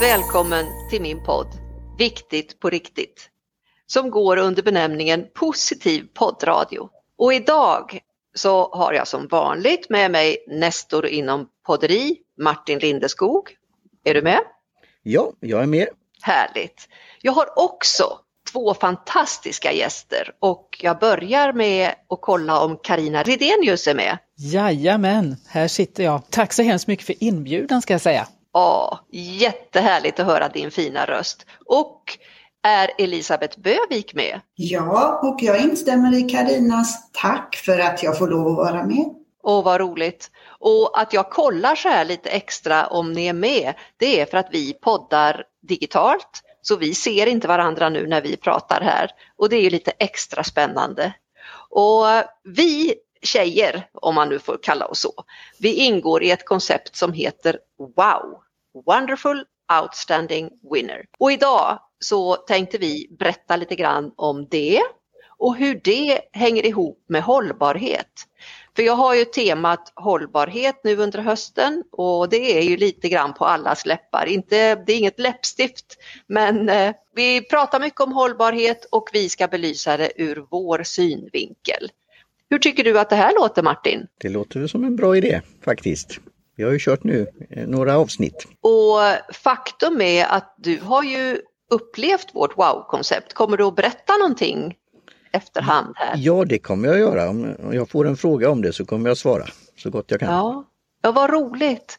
Välkommen till min podd Viktigt på riktigt som går under benämningen Positiv poddradio. Och idag så har jag som vanligt med mig Nestor inom podderi, Martin Lindeskog. Är du med? Ja, jag är med. Härligt. Jag har också två fantastiska gäster och jag börjar med att kolla om Karina Redenius är med. Jajamän, här sitter jag. Tack så hemskt mycket för inbjudan ska jag säga. Ja, jättehärligt att höra din fina röst. Och är Elisabeth Bövik med? Ja, och jag instämmer i Karinas tack för att jag får lov att vara med. Åh, vad roligt. Och att jag kollar så här lite extra om ni är med, det är för att vi poddar digitalt. Så vi ser inte varandra nu när vi pratar här och det är ju lite extra spännande. Och vi tjejer, om man nu får kalla oss så, vi ingår i ett koncept som heter WOW, Wonderful Outstanding Winner. Och idag så tänkte vi berätta lite grann om det och hur det hänger ihop med hållbarhet. För jag har ju temat hållbarhet nu under hösten och det är ju lite grann på allas läppar. Inte, det är inget läppstift men eh, vi pratar mycket om hållbarhet och vi ska belysa det ur vår synvinkel. Hur tycker du att det här låter Martin? Det låter som en bra idé faktiskt. Vi har ju kört nu eh, några avsnitt. Och faktum är att du har ju upplevt vårt wow-koncept. Kommer du att berätta någonting efterhand här? Ja, det kommer jag göra. Om jag får en fråga om det så kommer jag svara så gott jag kan. Ja, ja vad roligt.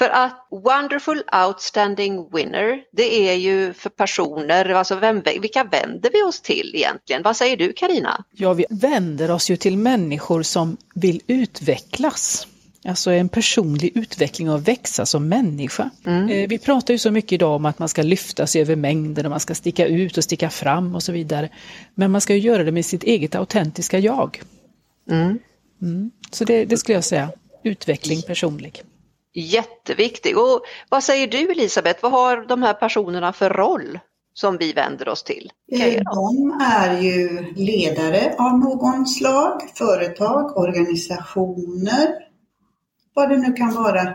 För att Wonderful Outstanding Winner, det är ju för personer, alltså vem, vilka vänder vi oss till egentligen? Vad säger du Karina? Ja, vi vänder oss ju till människor som vill utvecklas. Alltså en personlig utveckling och växa som människa. Mm. Eh, vi pratar ju så mycket idag om att man ska lyfta sig över mängden och man ska sticka ut och sticka fram och så vidare. Men man ska ju göra det med sitt eget autentiska jag. Mm. Mm. Så det, det skulle jag säga, utveckling personlig. Jätteviktig. Och vad säger du Elisabeth, vad har de här personerna för roll som vi vänder oss till? Eh, de är ju ledare av någon slag, företag, organisationer, vad det nu kan vara.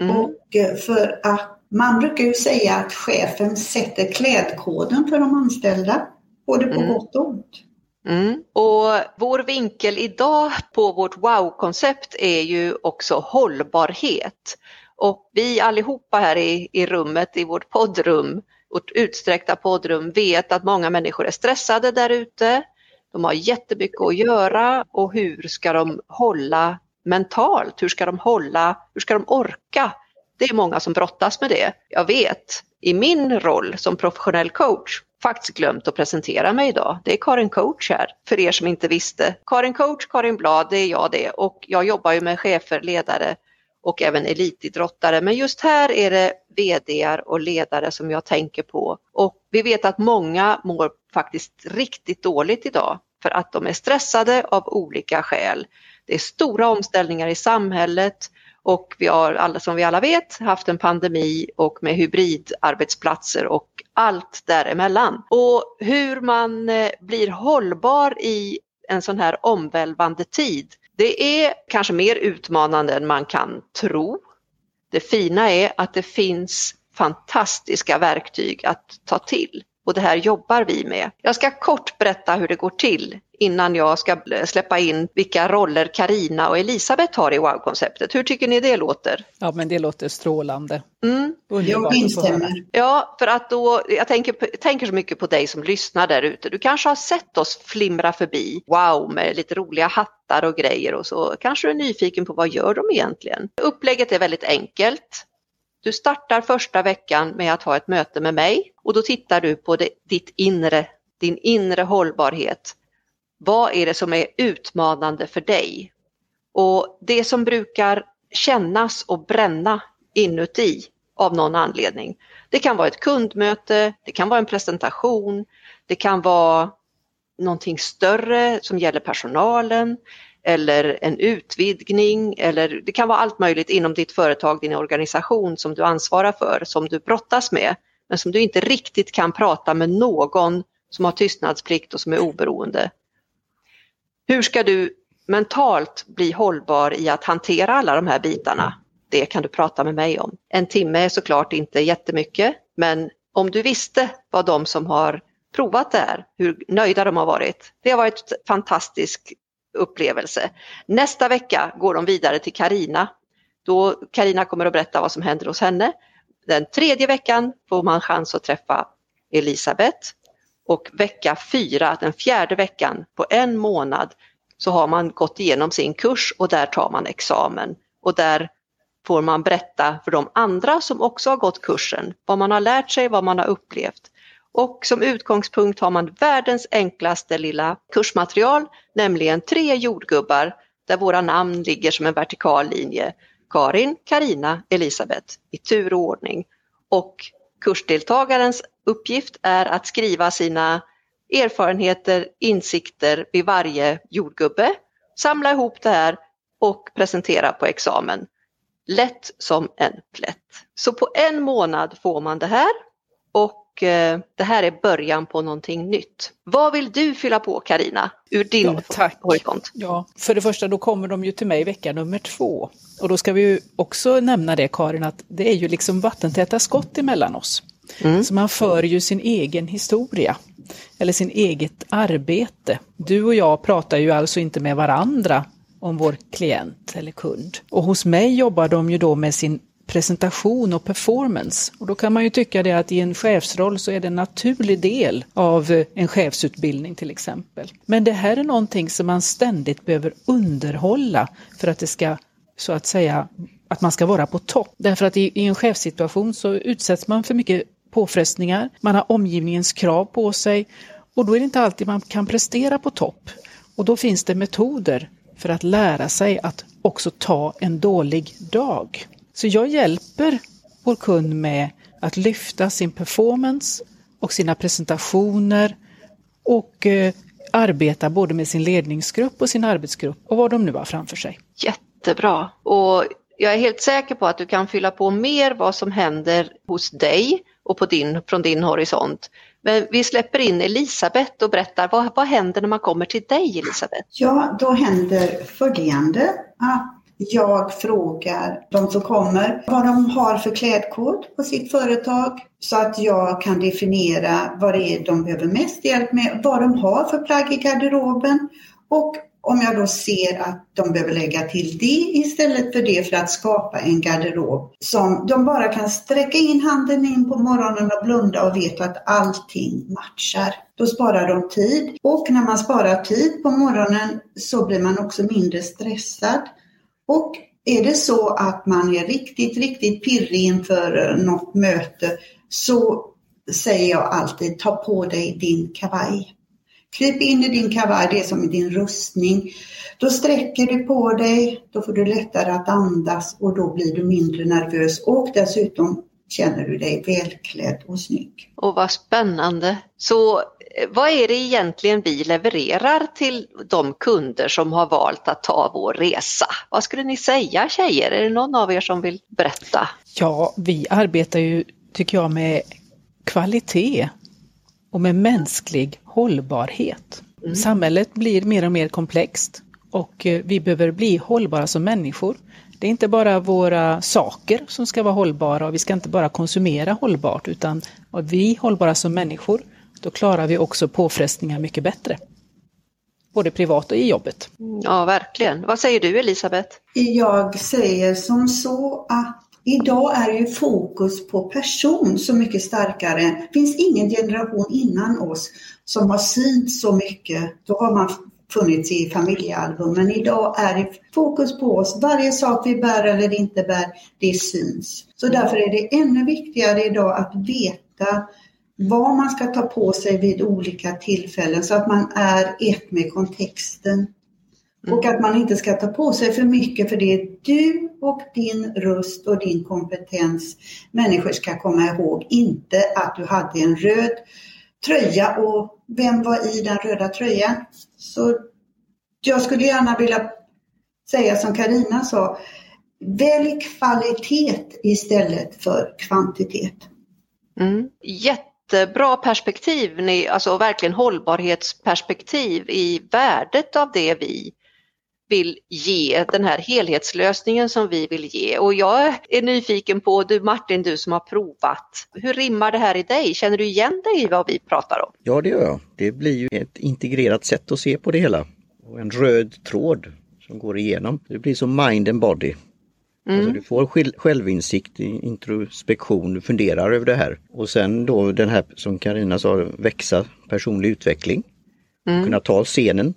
Mm. Och eh, för att man brukar ju säga att chefen sätter klädkoden för de anställda, både på mm. gott och ont. Mm. Och vår vinkel idag på vårt wow-koncept är ju också hållbarhet. Och vi allihopa här i, i rummet, i vårt poddrum, vårt utsträckta poddrum, vet att många människor är stressade där ute. De har jättemycket att göra och hur ska de hålla mentalt? Hur ska de hålla? Hur ska de orka? Det är många som brottas med det. Jag vet i min roll som professionell coach faktiskt glömt att presentera mig idag. Det är Karin Coach här, för er som inte visste. Karin Coach, Karin Blad, det är jag det och jag jobbar ju med chefer, ledare och även elitidrottare. Men just här är det VDR och ledare som jag tänker på. Och vi vet att många mår faktiskt riktigt dåligt idag för att de är stressade av olika skäl. Det är stora omställningar i samhället och vi har alla som vi alla vet haft en pandemi och med hybridarbetsplatser och allt däremellan. Och hur man eh, blir hållbar i en sån här omvälvande tid, det är kanske mer utmanande än man kan tro. Det fina är att det finns fantastiska verktyg att ta till och det här jobbar vi med. Jag ska kort berätta hur det går till innan jag ska släppa in vilka roller Karina och Elisabeth har i Wow-konceptet. Hur tycker ni det låter? Ja, men det låter strålande. Mm. Jag instämmer. Ja, för att då, jag tänker, tänker så mycket på dig som lyssnar där ute. Du kanske har sett oss flimra förbi, wow, med lite roliga hattar och grejer och så kanske du är nyfiken på vad gör de egentligen? Upplägget är väldigt enkelt. Du startar första veckan med att ha ett möte med mig och då tittar du på det, ditt inre, din inre hållbarhet. Vad är det som är utmanande för dig? Och det som brukar kännas och bränna inuti av någon anledning. Det kan vara ett kundmöte, det kan vara en presentation, det kan vara någonting större som gäller personalen eller en utvidgning eller det kan vara allt möjligt inom ditt företag, din organisation som du ansvarar för, som du brottas med, men som du inte riktigt kan prata med någon som har tystnadsplikt och som är oberoende. Hur ska du mentalt bli hållbar i att hantera alla de här bitarna? det kan du prata med mig om. En timme är såklart inte jättemycket, men om du visste vad de som har provat det här, hur nöjda de har varit. Det har varit fantastisk upplevelse. Nästa vecka går de vidare till Karina. Då Karina kommer att berätta vad som händer hos henne. Den tredje veckan får man chans att träffa Elisabeth och vecka fyra, den fjärde veckan på en månad så har man gått igenom sin kurs och där tar man examen och där får man berätta för de andra som också har gått kursen vad man har lärt sig, vad man har upplevt. Och som utgångspunkt har man världens enklaste lilla kursmaterial, nämligen tre jordgubbar där våra namn ligger som en vertikal linje. Karin, Karina, Elisabeth i tur och ordning. Och kursdeltagarens uppgift är att skriva sina erfarenheter, insikter vid varje jordgubbe, samla ihop det här och presentera på examen. Lätt som en plätt. Så på en månad får man det här och eh, det här är början på någonting nytt. Vad vill du fylla på Karina ur din ja, tack. horisont? Ja, för det första då kommer de ju till mig vecka nummer två. Och då ska vi ju också nämna det Karin att det är ju liksom vattentäta skott emellan oss. Mm. Så man för ju sin egen historia eller sin eget arbete. Du och jag pratar ju alltså inte med varandra om vår klient eller kund. Och hos mig jobbar de ju då med sin presentation och performance. Och då kan man ju tycka det att i en chefsroll så är det en naturlig del av eh, en chefsutbildning till exempel. Men det här är någonting som man ständigt behöver underhålla för att det ska så att säga att man ska vara på topp. Därför att i, i en chefssituation så utsätts man för mycket påfrestningar, man har omgivningens krav på sig och då är det inte alltid man kan prestera på topp. Och då finns det metoder för att lära sig att också ta en dålig dag. Så jag hjälper vår kund med att lyfta sin performance och sina presentationer och eh, arbeta både med sin ledningsgrupp och sin arbetsgrupp och vad de nu har framför sig. Jättebra! Och jag är helt säker på att du kan fylla på mer vad som händer hos dig och på din, från din horisont. Men vi släpper in Elisabeth och berättar vad, vad händer när man kommer till dig Elisabeth? Ja, då händer följande att jag frågar de som kommer vad de har för klädkod på sitt företag så att jag kan definiera vad det är de behöver mest hjälp med, vad de har för plagg i garderoben och om jag då ser att de behöver lägga till det istället för det för att skapa en garderob som de bara kan sträcka in handen in på morgonen och blunda och vet att allting matchar. Då sparar de tid och när man sparar tid på morgonen så blir man också mindre stressad. Och är det så att man är riktigt, riktigt pirrig inför eh, något möte så säger jag alltid ta på dig din kavaj. Kryp in i din kavaj, det är som din rustning. Då sträcker du på dig, då får du lättare att andas och då blir du mindre nervös och dessutom känner du dig välklädd och snygg. Och vad spännande! Så vad är det egentligen vi levererar till de kunder som har valt att ta vår resa? Vad skulle ni säga tjejer? Är det någon av er som vill berätta? Ja, vi arbetar ju, tycker jag, med kvalitet och med mänsklig hållbarhet. Mm. Samhället blir mer och mer komplext och eh, vi behöver bli hållbara som människor. Det är inte bara våra saker som ska vara hållbara och vi ska inte bara konsumera hållbart utan är vi hållbara som människor, då klarar vi också påfrestningar mycket bättre. Både privat och i jobbet. Ja, verkligen. Vad säger du Elisabeth? Jag säger som så att Idag är ju fokus på person så mycket starkare. Det finns ingen generation innan oss som har synts så mycket. Då har man funnits i familjealbum. Men idag är det fokus på oss. Varje sak vi bär eller inte bär, det syns. Så därför är det ännu viktigare idag att veta vad man ska ta på sig vid olika tillfällen så att man är ett med kontexten. Mm. Och att man inte ska ta på sig för mycket för det är du och din röst och din kompetens människor ska komma ihåg. Inte att du hade en röd tröja och vem var i den röda tröjan? Så jag skulle gärna vilja säga som Karina sa, välj kvalitet istället för kvantitet. Mm. Jättebra perspektiv, alltså verkligen hållbarhetsperspektiv i värdet av det vi vill ge, den här helhetslösningen som vi vill ge. Och jag är nyfiken på, du Martin, du som har provat, hur rimmar det här i dig? Känner du igen dig i vad vi pratar om? Ja, det gör jag. Det blir ju ett integrerat sätt att se på det hela. Och en röd tråd som går igenom. Det blir som mind and body. Mm. Alltså du får självinsikt, introspektion, du funderar över det här. Och sen då den här som Karina sa, växa, personlig utveckling. Mm. Kunna ta scenen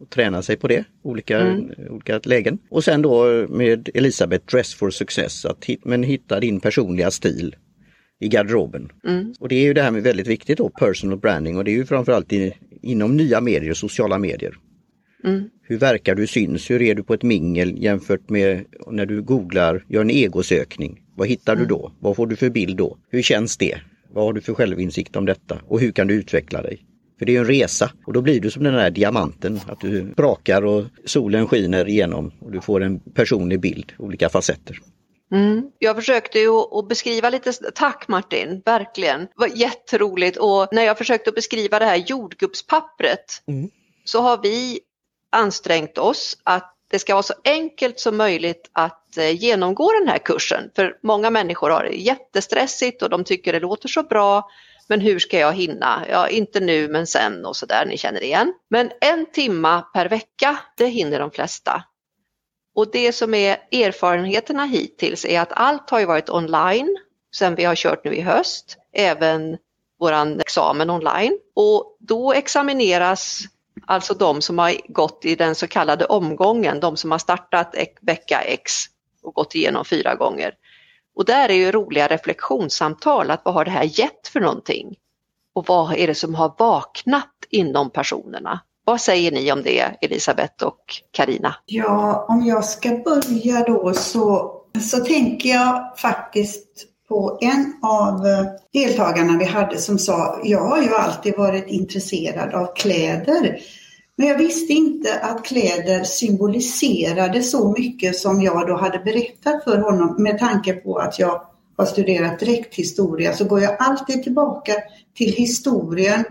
och träna sig på det, olika, mm. olika lägen. Och sen då med Elisabeth Dress for Success, att men hitta din personliga stil i garderoben. Mm. Och det är ju det här med väldigt viktigt då, personal branding och det är ju framförallt i, inom nya medier, sociala medier. Mm. Hur verkar du syns? Hur är du på ett mingel jämfört med när du googlar, gör en egosökning? Vad hittar mm. du då? Vad får du för bild då? Hur känns det? Vad har du för självinsikt om detta? Och hur kan du utveckla dig? För det är en resa och då blir du som den där diamanten, att du brakar och solen skiner igenom och du får en personlig bild, olika facetter. Mm. Jag försökte ju att beskriva lite, tack Martin, verkligen. Det var jätteroligt och när jag försökte beskriva det här jordgubbspappret mm. så har vi ansträngt oss att det ska vara så enkelt som möjligt att eh, genomgå den här kursen. För många människor har det jättestressigt och de tycker det låter så bra. Men hur ska jag hinna? Ja, inte nu men sen och så där, ni känner igen. Men en timma per vecka, det hinner de flesta. Och det som är erfarenheterna hittills är att allt har ju varit online sen vi har kört nu i höst, även våran examen online. Och då examineras alltså de som har gått i den så kallade omgången, de som har startat vecka X och gått igenom fyra gånger. Och där är ju roliga reflektionssamtal, att vad har det här gett för någonting? Och vad är det som har vaknat inom personerna? Vad säger ni om det, Elisabeth och Karina? Ja, om jag ska börja då så, så tänker jag faktiskt på en av eh, deltagarna vi hade som sa, jag har ju alltid varit intresserad av kläder. Men jag visste inte att kläder symboliserade så mycket som jag då hade berättat för honom med tanke på att jag har studerat dräkthistoria så går jag alltid tillbaka till historien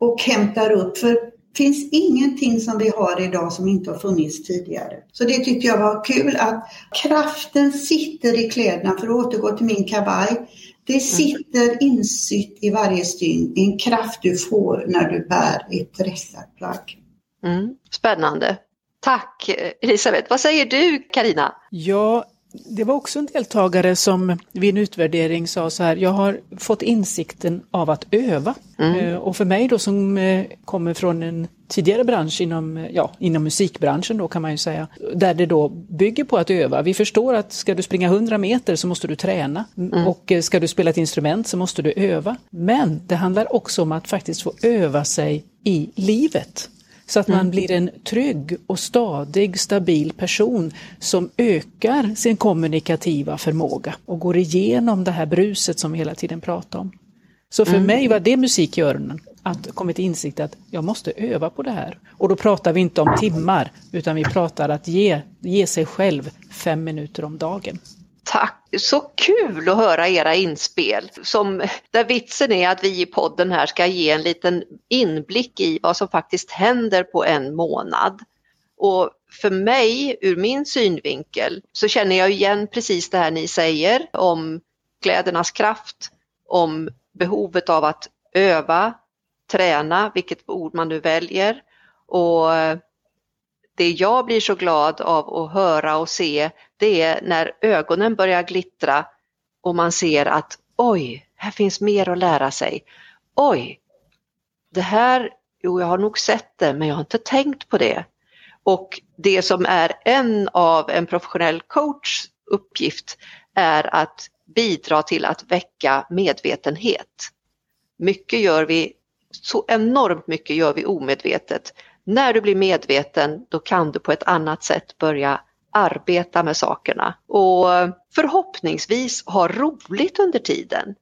och hämtar upp. För finns ingenting som vi har idag som inte har funnits tidigare. Så det tyckte jag var kul att kraften sitter i kläderna, för att återgå till min kavaj. Det mm. sitter insytt i varje stygn, en kraft du får när du bär ett dressat plagg. Mm. Spännande. Tack Elisabeth. Vad säger du Karina? Ja, det var också en deltagare som vid en utvärdering sa så här, jag har fått insikten av att öva. Mm. Eh, och för mig då som eh, kommer från en tidigare bransch inom, eh, ja, inom musikbranschen då kan man ju säga, där det då bygger på att öva. Vi förstår att ska du springa 100 meter så måste du träna mm. och ska du spela ett instrument så måste du öva. Men det handlar också om att faktiskt få öva sig i livet. Så att man mm. blir en trygg och stadig, stabil person som ökar sin kommunikativa förmåga och går igenom det här bruset som vi hela tiden pratar om. Så för mm. mig var det musikhjörnan, att komma till insikt att jag måste öva på det här. Och då pratar vi inte om timmar, utan vi pratar att ge, ge sig själv fem minuter om dagen. Tack! Så kul att höra era inspel. Som, där vitsen är att vi i podden här ska ge en liten inblick i vad som faktiskt händer på en månad. Och för mig, ur min synvinkel, så känner jag igen precis det här ni säger om klädernas kraft, om behovet av att öva, träna, vilket ord man nu väljer. Och det jag blir så glad av att höra och se det är när ögonen börjar glittra och man ser att oj, här finns mer att lära sig. Oj, det här, jo jag har nog sett det men jag har inte tänkt på det. Och det som är en av en professionell coachs uppgift är att bidra till att väcka medvetenhet. Mycket gör vi, så enormt mycket gör vi omedvetet. När du blir medveten då kan du på ett annat sätt börja arbeta med sakerna och förhoppningsvis ha roligt under tiden.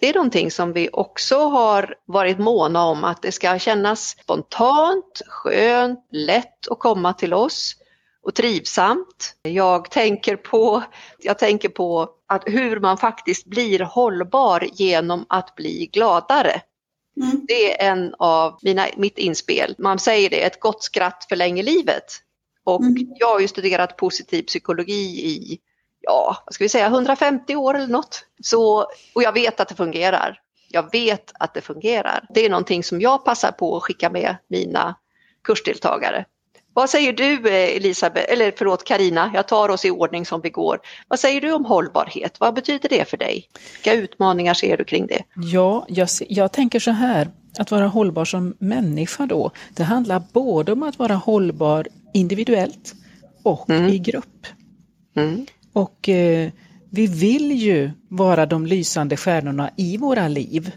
Det är någonting som vi också har varit måna om att det ska kännas spontant, skönt, lätt att komma till oss och trivsamt. Jag tänker på, jag tänker på att hur man faktiskt blir hållbar genom att bli gladare. Mm. Det är en av mina, mitt inspel. Man säger det, ett gott skratt förlänger livet. Och mm. jag har ju studerat positiv psykologi i, ja, vad ska vi säga, 150 år eller något. Så, och jag vet att det fungerar. Jag vet att det fungerar. Det är någonting som jag passar på att skicka med mina kursdeltagare. Vad säger du eh, Elisabeth, eller förlåt Karina, jag tar oss i ordning som vi går. Vad säger du om hållbarhet? Vad betyder det för dig? Vilka utmaningar ser du kring det? Ja, jag, jag tänker så här, att vara hållbar som människa då, det handlar både om att vara hållbar individuellt och mm. i grupp. Mm. Och eh, vi vill ju vara de lysande stjärnorna i våra liv.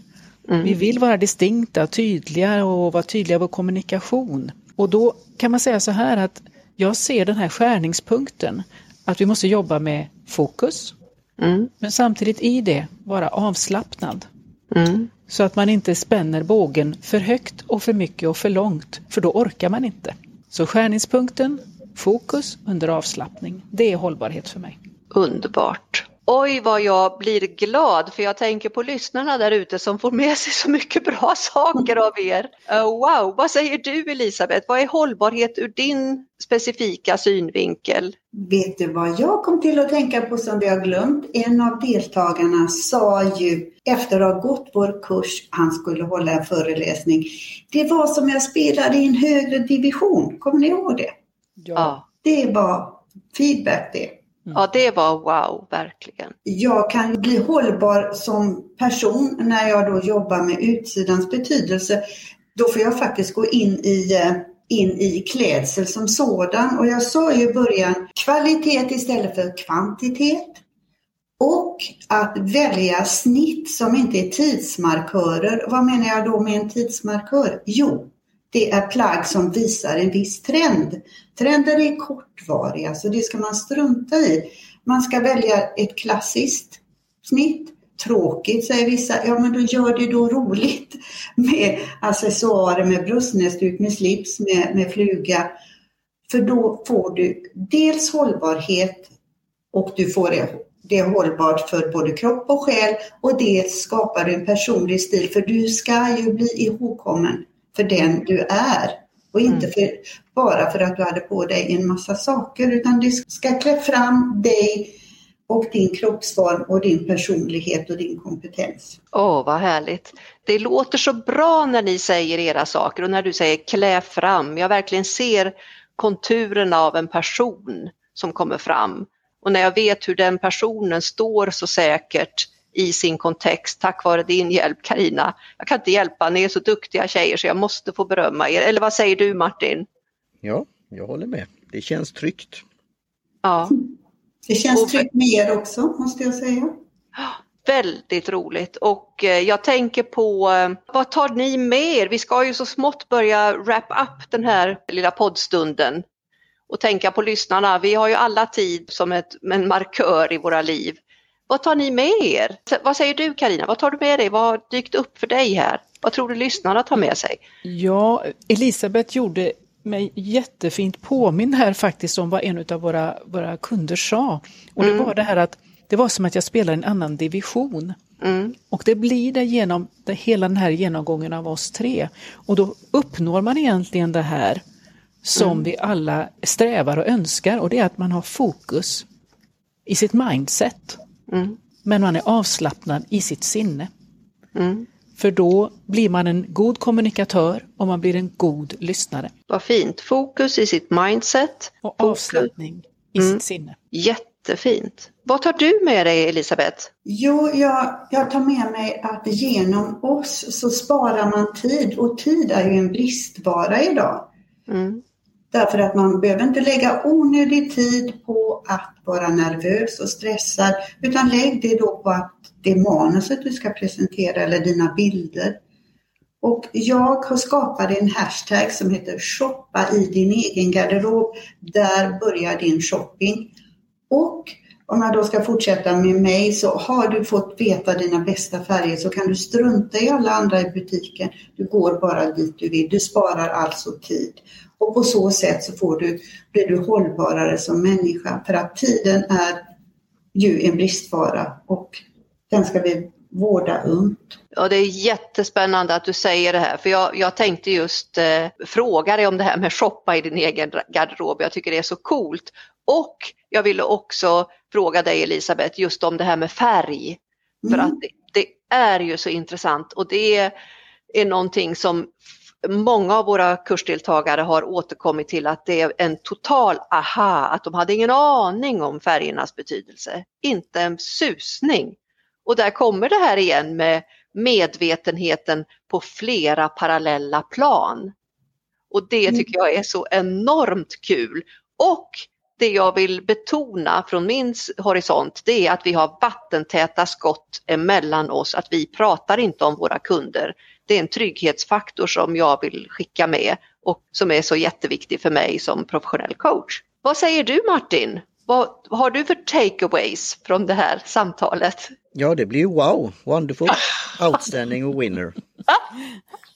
Mm. Vi vill vara distinkta, tydliga och vara tydliga i vår kommunikation. Och då kan man säga så här att jag ser den här skärningspunkten, att vi måste jobba med fokus, mm. men samtidigt i det vara avslappnad. Mm. Så att man inte spänner bågen för högt och för mycket och för långt, för då orkar man inte. Så skärningspunkten, fokus under avslappning, det är hållbarhet för mig. Underbart. Oj vad jag blir glad för jag tänker på lyssnarna där ute som får med sig så mycket bra saker av er. Uh, wow, vad säger du Elisabeth? Vad är hållbarhet ur din specifika synvinkel? Vet du vad jag kom till att tänka på som vi har glömt? En av deltagarna sa ju efter att ha gått vår kurs, han skulle hålla en föreläsning. Det var som jag spelade i en högre division, kommer ni ihåg det? Ja. Det var feedback det. Ja, det var wow, verkligen. Jag kan bli hållbar som person när jag då jobbar med utsidans betydelse. Då får jag faktiskt gå in i, eh, in i klädsel som sådan. Och jag sa ju i början kvalitet istället för kvantitet. Och att välja snitt som inte är tidsmarkörer. Vad menar jag då med en tidsmarkör? Jo, det är plagg som visar en viss trend. Trender är kortvariga så alltså det ska man strunta i. Man ska välja ett klassiskt snitt. Tråkigt säger vissa, ja men då gör det då roligt med accessoarer, med bröstnäsduk, med slips, med, med fluga. För då får du dels hållbarhet och du får det, det är hållbart för både kropp och själ och dels skapar du en personlig stil för du ska ju bli ihågkommen för den du är. Och inte mm. för, bara för att du hade på dig en massa saker utan du ska klä fram dig och din kroppsform och din personlighet och din kompetens. Åh, oh, vad härligt. Det låter så bra när ni säger era saker och när du säger klä fram. Jag verkligen ser konturerna av en person som kommer fram. Och när jag vet hur den personen står så säkert i sin kontext tack vare din hjälp Karina. Jag kan inte hjälpa, ni är så duktiga tjejer så jag måste få berömma er. Eller vad säger du Martin? Ja, jag håller med. Det känns tryggt. Ja. Det känns och, tryggt med er också måste jag säga. Väldigt roligt och eh, jag tänker på eh, vad tar ni med er? Vi ska ju så smått börja wrap up den här lilla poddstunden och tänka på lyssnarna. Vi har ju alla tid som ett, en markör i våra liv. Vad tar ni med er? Vad säger du Karina? Vad tar du med dig? Vad har dykt upp för dig här? Vad tror du lyssnarna tar med sig? Ja, Elisabeth gjorde mig jättefint påminn här faktiskt om vad en av våra, våra kunder sa. Och det mm. var det här att det var som att jag spelar en annan division. Mm. Och det blir det genom det, hela den här genomgången av oss tre. Och då uppnår man egentligen det här som mm. vi alla strävar och önskar och det är att man har fokus i sitt mindset. Mm. Men man är avslappnad i sitt sinne. Mm. För då blir man en god kommunikatör och man blir en god lyssnare. Vad fint! Fokus i sitt mindset. Och avslappning i mm. sitt sinne. Jättefint! Vad tar du med dig Elisabeth? Jo, jag, jag tar med mig att genom oss så sparar man tid och tid är ju en bristvara idag. Mm. Därför att man behöver inte lägga onödig tid på att vara nervös och stressad utan lägg det då på att det är manuset du ska presentera eller dina bilder. Och jag har skapat en hashtag som heter shoppa i din egen garderob. Där börjar din shopping. Och om jag då ska fortsätta med mig så har du fått veta dina bästa färger så kan du strunta i alla andra i butiken. Du går bara dit du vill. Du sparar alltså tid. Och på så sätt så får du, blir du hållbarare som människa för att tiden är ju en bristvara och den ska vi vårda ungt. Ja, det är jättespännande att du säger det här, för jag, jag tänkte just eh, fråga dig om det här med shoppa i din egen garderob. Jag tycker det är så coolt. Och jag ville också fråga dig Elisabeth just om det här med färg. Mm. För att det, det, är ju så intressant och det är någonting som många av våra kursdeltagare har återkommit till att det är en total aha, att de hade ingen aning om färgernas betydelse. Inte en susning. Och där kommer det här igen med medvetenheten på flera parallella plan. Och det mm. tycker jag är så enormt kul. Och det jag vill betona från min horisont det är att vi har vattentäta skott emellan oss, att vi pratar inte om våra kunder. Det är en trygghetsfaktor som jag vill skicka med och som är så jätteviktig för mig som professionell coach. Vad säger du Martin? Vad har du för takeaways från det här samtalet? Ja, det blir wow, wonderful, outstanding och winner.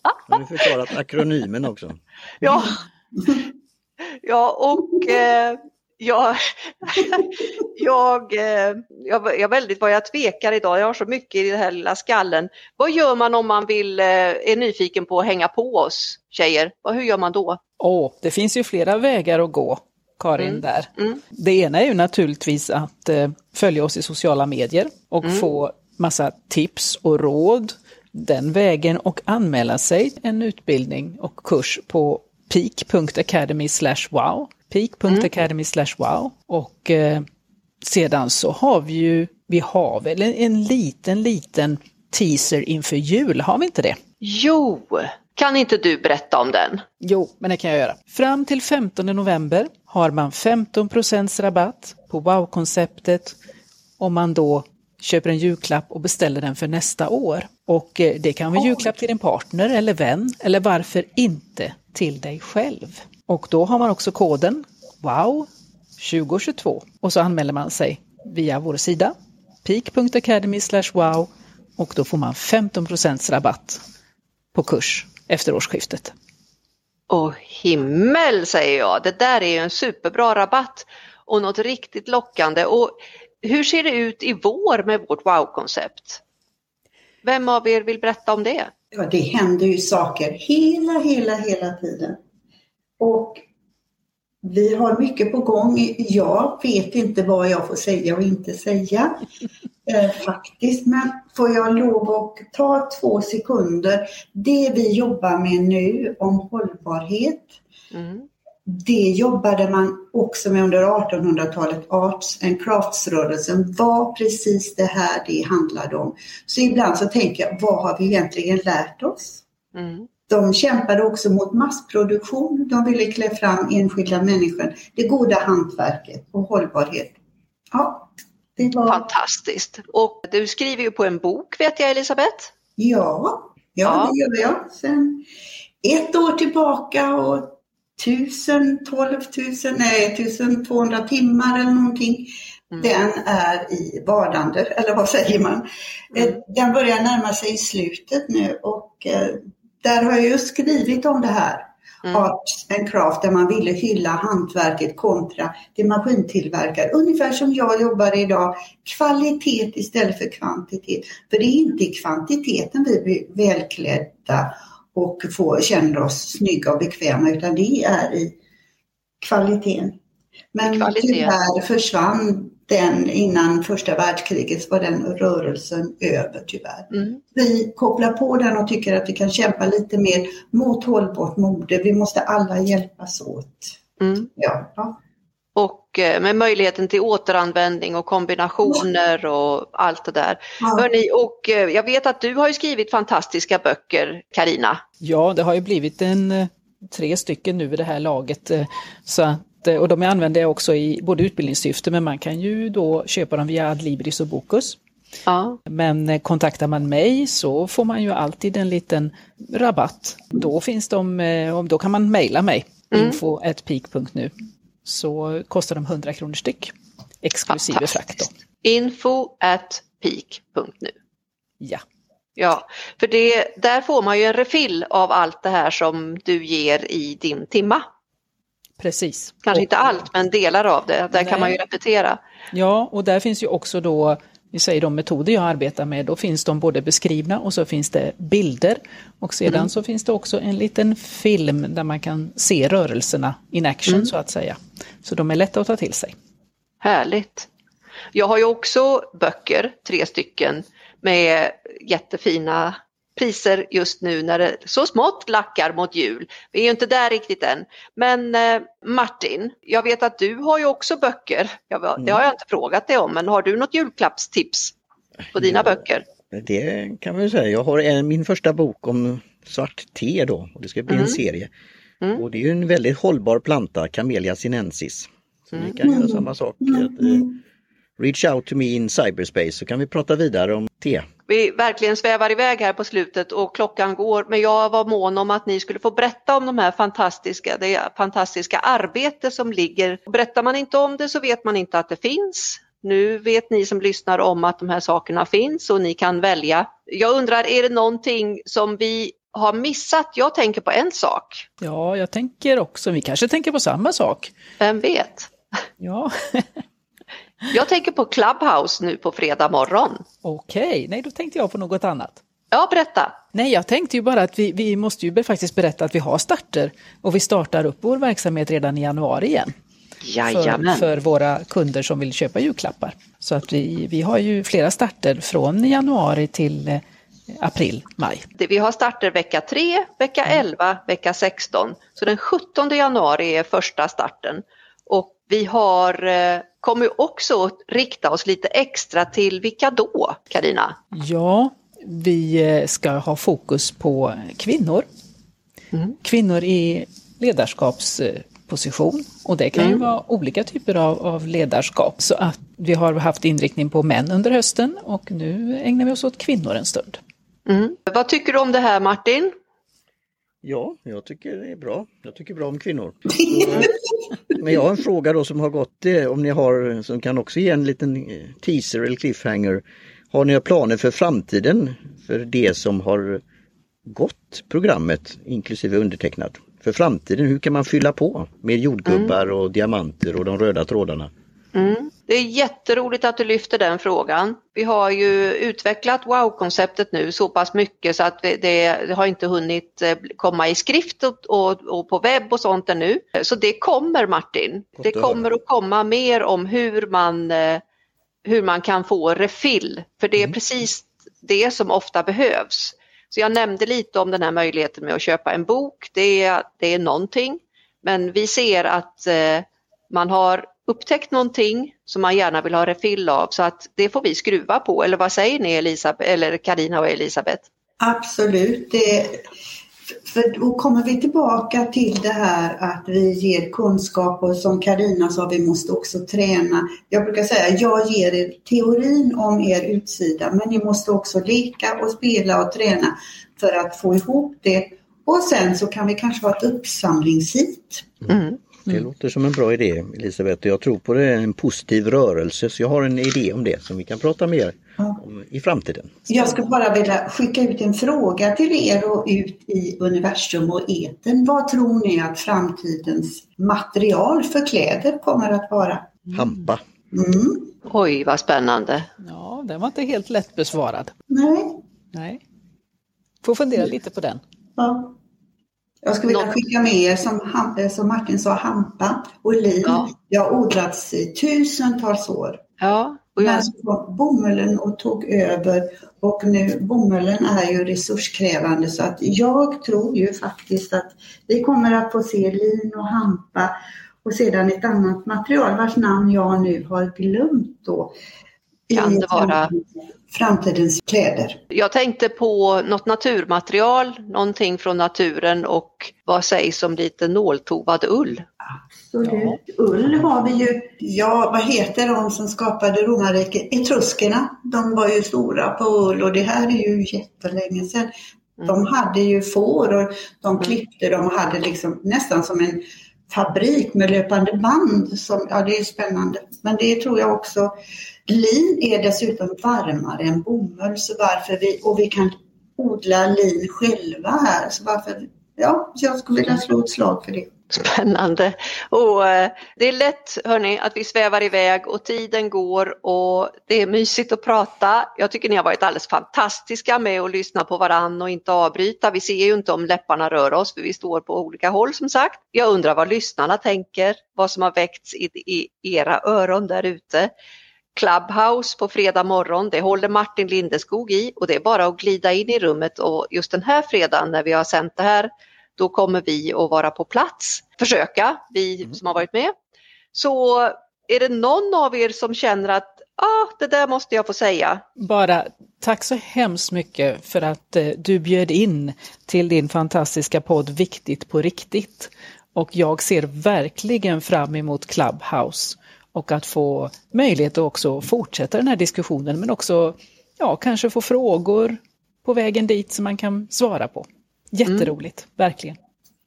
Har du förklarat akronymen också? Ja, ja och eh, jag, jag, eh, jag, jag väldigt vad jag tvekar idag. Jag har så mycket i den här lilla skallen. Vad gör man om man vill, eh, är nyfiken på att hänga på oss tjejer? Hur gör man då? Oh, det finns ju flera vägar att gå. Karin mm. där. Mm. Det ena är ju naturligtvis att eh, följa oss i sociala medier och mm. få massa tips och råd den vägen och anmäla sig en utbildning och kurs på peak.academy wow peak.academy wow och eh, sedan så har vi ju, vi har väl en, en liten, liten teaser inför jul, har vi inte det? Jo, kan inte du berätta om den? Jo, men det kan jag göra. Fram till 15 november har man 15% rabatt på wow-konceptet om man då köper en julklapp och beställer den för nästa år. Och eh, det kan vara julklapp till din partner eller vän eller varför inte till dig själv. Och då har man också koden WOW 2022 och så anmäler man sig via vår sida peak.academy wow och då får man 15 rabatt på kurs efter årsskiftet. Åh himmel säger jag, det där är ju en superbra rabatt och något riktigt lockande. Och hur ser det ut i vår med vårt wow-koncept? Vem av er vill berätta om det? Ja, det händer ju saker hela, hela, hela tiden. Och vi har mycket på gång. Jag vet inte vad jag får säga och inte säga eh, faktiskt. Men får jag lov att ta två sekunder. Det vi jobbar med nu om hållbarhet. Mm. Det jobbade man också med under 1800-talet. Arts and crafts-rörelsen var precis det här det handlade om. Så ibland så tänker jag, vad har vi egentligen lärt oss? Mm. De kämpade också mot massproduktion. De ville klä fram enskilda människor. Det goda hantverket och hållbarhet. Ja, det var... Fantastiskt. Och du skriver ju på en bok vet jag Elisabeth? Ja, ja, det gör jag. Sen ett år tillbaka och 1000, 12 000, nej 1200 timmar eller någonting. Mm. Den är i vardande, eller vad säger man? Mm. Den börjar närma sig slutet nu och eh, där har jag just skrivit om det här. Mm. Arts and craft där man ville hylla hantverket kontra det maskintillverkare. Ungefär som jag jobbar idag. Kvalitet istället för kvantitet. För det är inte i kvantiteten vi blir välklädda och får, känner oss snygga och bekväma utan det är i kvaliteten. Men Kvalitet. tyvärr försvann den innan första världskriget var den rörelsen över tyvärr. Mm. Vi kopplar på den och tycker att vi kan kämpa lite mer mot hållbart mode. Vi måste alla hjälpas åt. Mm. Ja, ja. Och eh, med möjligheten till återanvändning och kombinationer och allt det där. Ja. Hörrni, och eh, jag vet att du har skrivit fantastiska böcker, Karina. Ja, det har ju blivit en eh, tre stycken nu vid det här laget. Så och de använder jag också i både utbildningssyfte men man kan ju då köpa dem via Adlibris och Bokus. Ja. Men eh, kontaktar man mig så får man ju alltid en liten rabatt. Då finns de, eh, då kan man mejla mig, mm. info.peak.nu. Så kostar de 100 kronor styck, exklusive frakt. Info at peak.nu. Ja. Ja, för det, där får man ju en refill av allt det här som du ger i din timma. Precis. Kanske inte allt, men delar av det. Där Nej. kan man ju repetera. Ja, och där finns ju också då vi säger de metoder jag arbetar med, då finns de både beskrivna och så finns det bilder. Och sedan mm. så finns det också en liten film där man kan se rörelserna in action mm. så att säga. Så de är lätta att ta till sig. Härligt! Jag har ju också böcker, tre stycken, med jättefina priser just nu när det så smått lackar mot jul. Vi är ju inte där riktigt än. Men eh, Martin, jag vet att du har ju också böcker. Jag, mm. Det har jag inte frågat dig om, men har du något julklappstips på dina ja, böcker? Det kan man ju säga. Jag har en, min första bok om svart te då och det ska bli mm. en serie. Mm. Och det är ju en väldigt hållbar planta, Camellia sinensis. Så mm. vi kan göra samma sak. Att, eh, reach out to me in cyberspace så kan vi prata vidare om te. Vi verkligen svävar iväg här på slutet och klockan går men jag var mån om att ni skulle få berätta om de här fantastiska, det fantastiska arbete som ligger. Berättar man inte om det så vet man inte att det finns. Nu vet ni som lyssnar om att de här sakerna finns och ni kan välja. Jag undrar, är det någonting som vi har missat? Jag tänker på en sak. Ja, jag tänker också, vi kanske tänker på samma sak. Vem vet? Ja. Jag tänker på Clubhouse nu på fredag morgon. Okej, okay. nej då tänkte jag på något annat. Ja, berätta. Nej, jag tänkte ju bara att vi, vi måste ju faktiskt berätta att vi har starter och vi startar upp vår verksamhet redan i januari igen. Jajamän. För, för våra kunder som vill köpa julklappar. Så att vi, vi har ju flera starter från januari till eh, april, maj. Vi har starter vecka 3, vecka 11, vecka 16. Så den 17 januari är första starten. Och vi har, kommer också att rikta oss lite extra till vilka då, Karina? Ja, vi eh, ska ha fokus på kvinnor. Mm. Kvinnor i ledarskapsposition och det kan ju mm. vara olika typer av, av, ledarskap. Så att vi har haft inriktning på män under hösten och nu ägnar vi oss åt kvinnor en stund. Mm. Vad tycker du om det här Martin? Ja, jag tycker det är bra. Jag tycker bra om kvinnor. Men jag har en fråga då som har gått, om ni har, som kan också ge en liten eh, teaser eller cliffhanger. Har ni planer för framtiden för det som har gått programmet, inklusive undertecknat? För framtiden, hur kan man fylla på med jordgubbar mm. och diamanter och de röda trådarna? Mm. Det är jätteroligt att du lyfter den frågan. Vi har ju utvecklat wow-konceptet nu så pass mycket så att det, har inte hunnit eh, komma i skrift och, på webb och sånt ännu. Så det kommer Martin. Det kommer att komma mer om hur man, eh, hur man kan få refill. För det är mm. precis det som ofta behövs. Så jag nämnde lite om den här möjligheten med att köpa en bok. Det är, det är någonting. Men vi ser att eh, man har upptäckt någonting som man gärna vill ha refill av så att det får vi skruva på. Eller vad säger ni Elisabeth, eller Karina och Elisabeth? Absolut. Det, för då kommer vi tillbaka till det här att vi ger kunskap och som Karina sa, vi måste också träna. Jag brukar säga, jag ger er teorin om er utsida, men ni måste också leka och spela och träna för att få ihop det. Och sen så kan vi kanske ha ett uppsamlingshit. Mm. Det mm. låter som en bra idé Elisabeth jag tror på det, en positiv rörelse så jag har en idé om det som vi kan prata mer om i framtiden. Jag skulle bara vilja skicka ut en fråga till er och ut i universum och eten. Vad tror ni att framtidens material för kläder kommer att vara? Hampa. Mm. Oj, vad spännande. Ja, den var inte helt lätt besvarad. Nej. Nej. Får fundera lite på den. Ja. Jag skulle vilja skicka med er som, eh, som Martin sa, hampa och lin. Ja. Det har odlats i tusentals år. Ja, och jag... Men så kom bomullen och tog över och nu bomullen är ju resurskrävande så att jag tror ju faktiskt att vi kommer att få se lin och hampa och sedan ett annat material vars namn jag nu har glömt då. Kan det vara framtidens kläder. Jag tänkte på något naturmaterial, någonting från naturen och vad sägs om lite nåltovad ull? Absolut. Ja. Ull har vi ju, ja vad heter de som skapade romarriket? Etruskerna. De var ju stora på ull och det här är ju jättelänge sedan. Mm. De hade ju får och de mm. klippte, de hade liksom nästan som en fabrik med löpande band. Som, ja, det är spännande. Men det tror jag också Lin är dessutom varmare än bomull så varför vi, och vi kan odla lin själva här. Så varför, ja, jag skulle vilja slå ett slag för det. Spännande. Och eh, det är lätt hörni att vi svävar iväg och tiden går och det är mysigt att prata. Jag tycker ni har varit alldeles fantastiska med att lyssna på varann och inte avbryta. Vi ser ju inte om läpparna rör oss för vi står på olika håll som sagt. Jag undrar vad lyssnarna tänker, vad som har väckts i, i era öron där ute. Clubhouse på fredag morgon, det håller Martin Lindeskog i och det är bara att glida in i rummet och just den här fredagen när vi har sänt det här då kommer vi att vara på plats, försöka, vi mm. som har varit med. Så är det någon av er som känner att ah, det där måste jag få säga? Bara tack så hemskt mycket för att eh, du bjöd in till din fantastiska podd Viktigt på riktigt. Och jag ser verkligen fram emot Clubhouse och att få möjlighet att också fortsätta den här diskussionen men också ja, kanske få frågor på vägen dit som man kan svara på. Jätteroligt, mm. verkligen.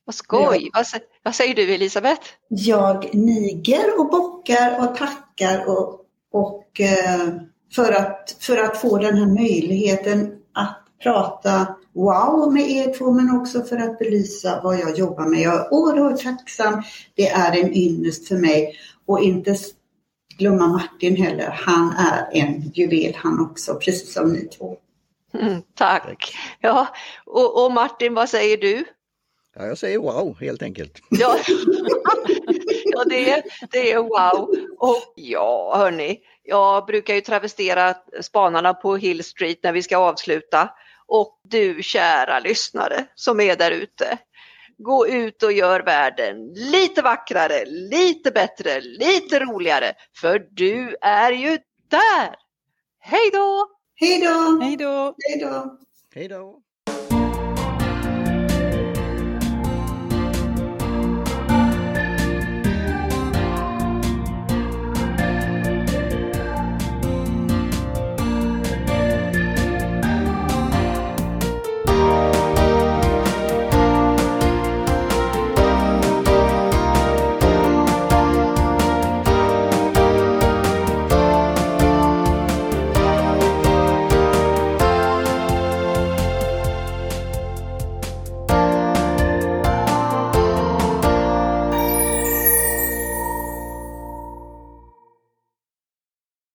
Vad skoj! Ja. Vad, vad, säger du Elisabeth? Jag niger och bockar och tackar och, och eh, för, att, för att få den här möjligheten att prata wow med er två men också för att belysa vad jag jobbar med. Jag är oerhört tacksam. Det är en ynnest för mig och inte glömma Martin heller. Han är en juvel han också, precis som ni två. Mm, tack. Ja, och, och, Martin, vad säger du? Ja, jag säger wow helt enkelt. Ja, ja det, är, det är wow. Och ja, hörni, jag brukar ju travestera spanarna på Hill Street när vi ska avsluta. Och du kära lyssnare som är där ute. Gå ut och gör världen lite vackrare, lite bättre, lite roligare. För du är ju där! Hej då! Hej då! Hej då! Hej då! Hej då!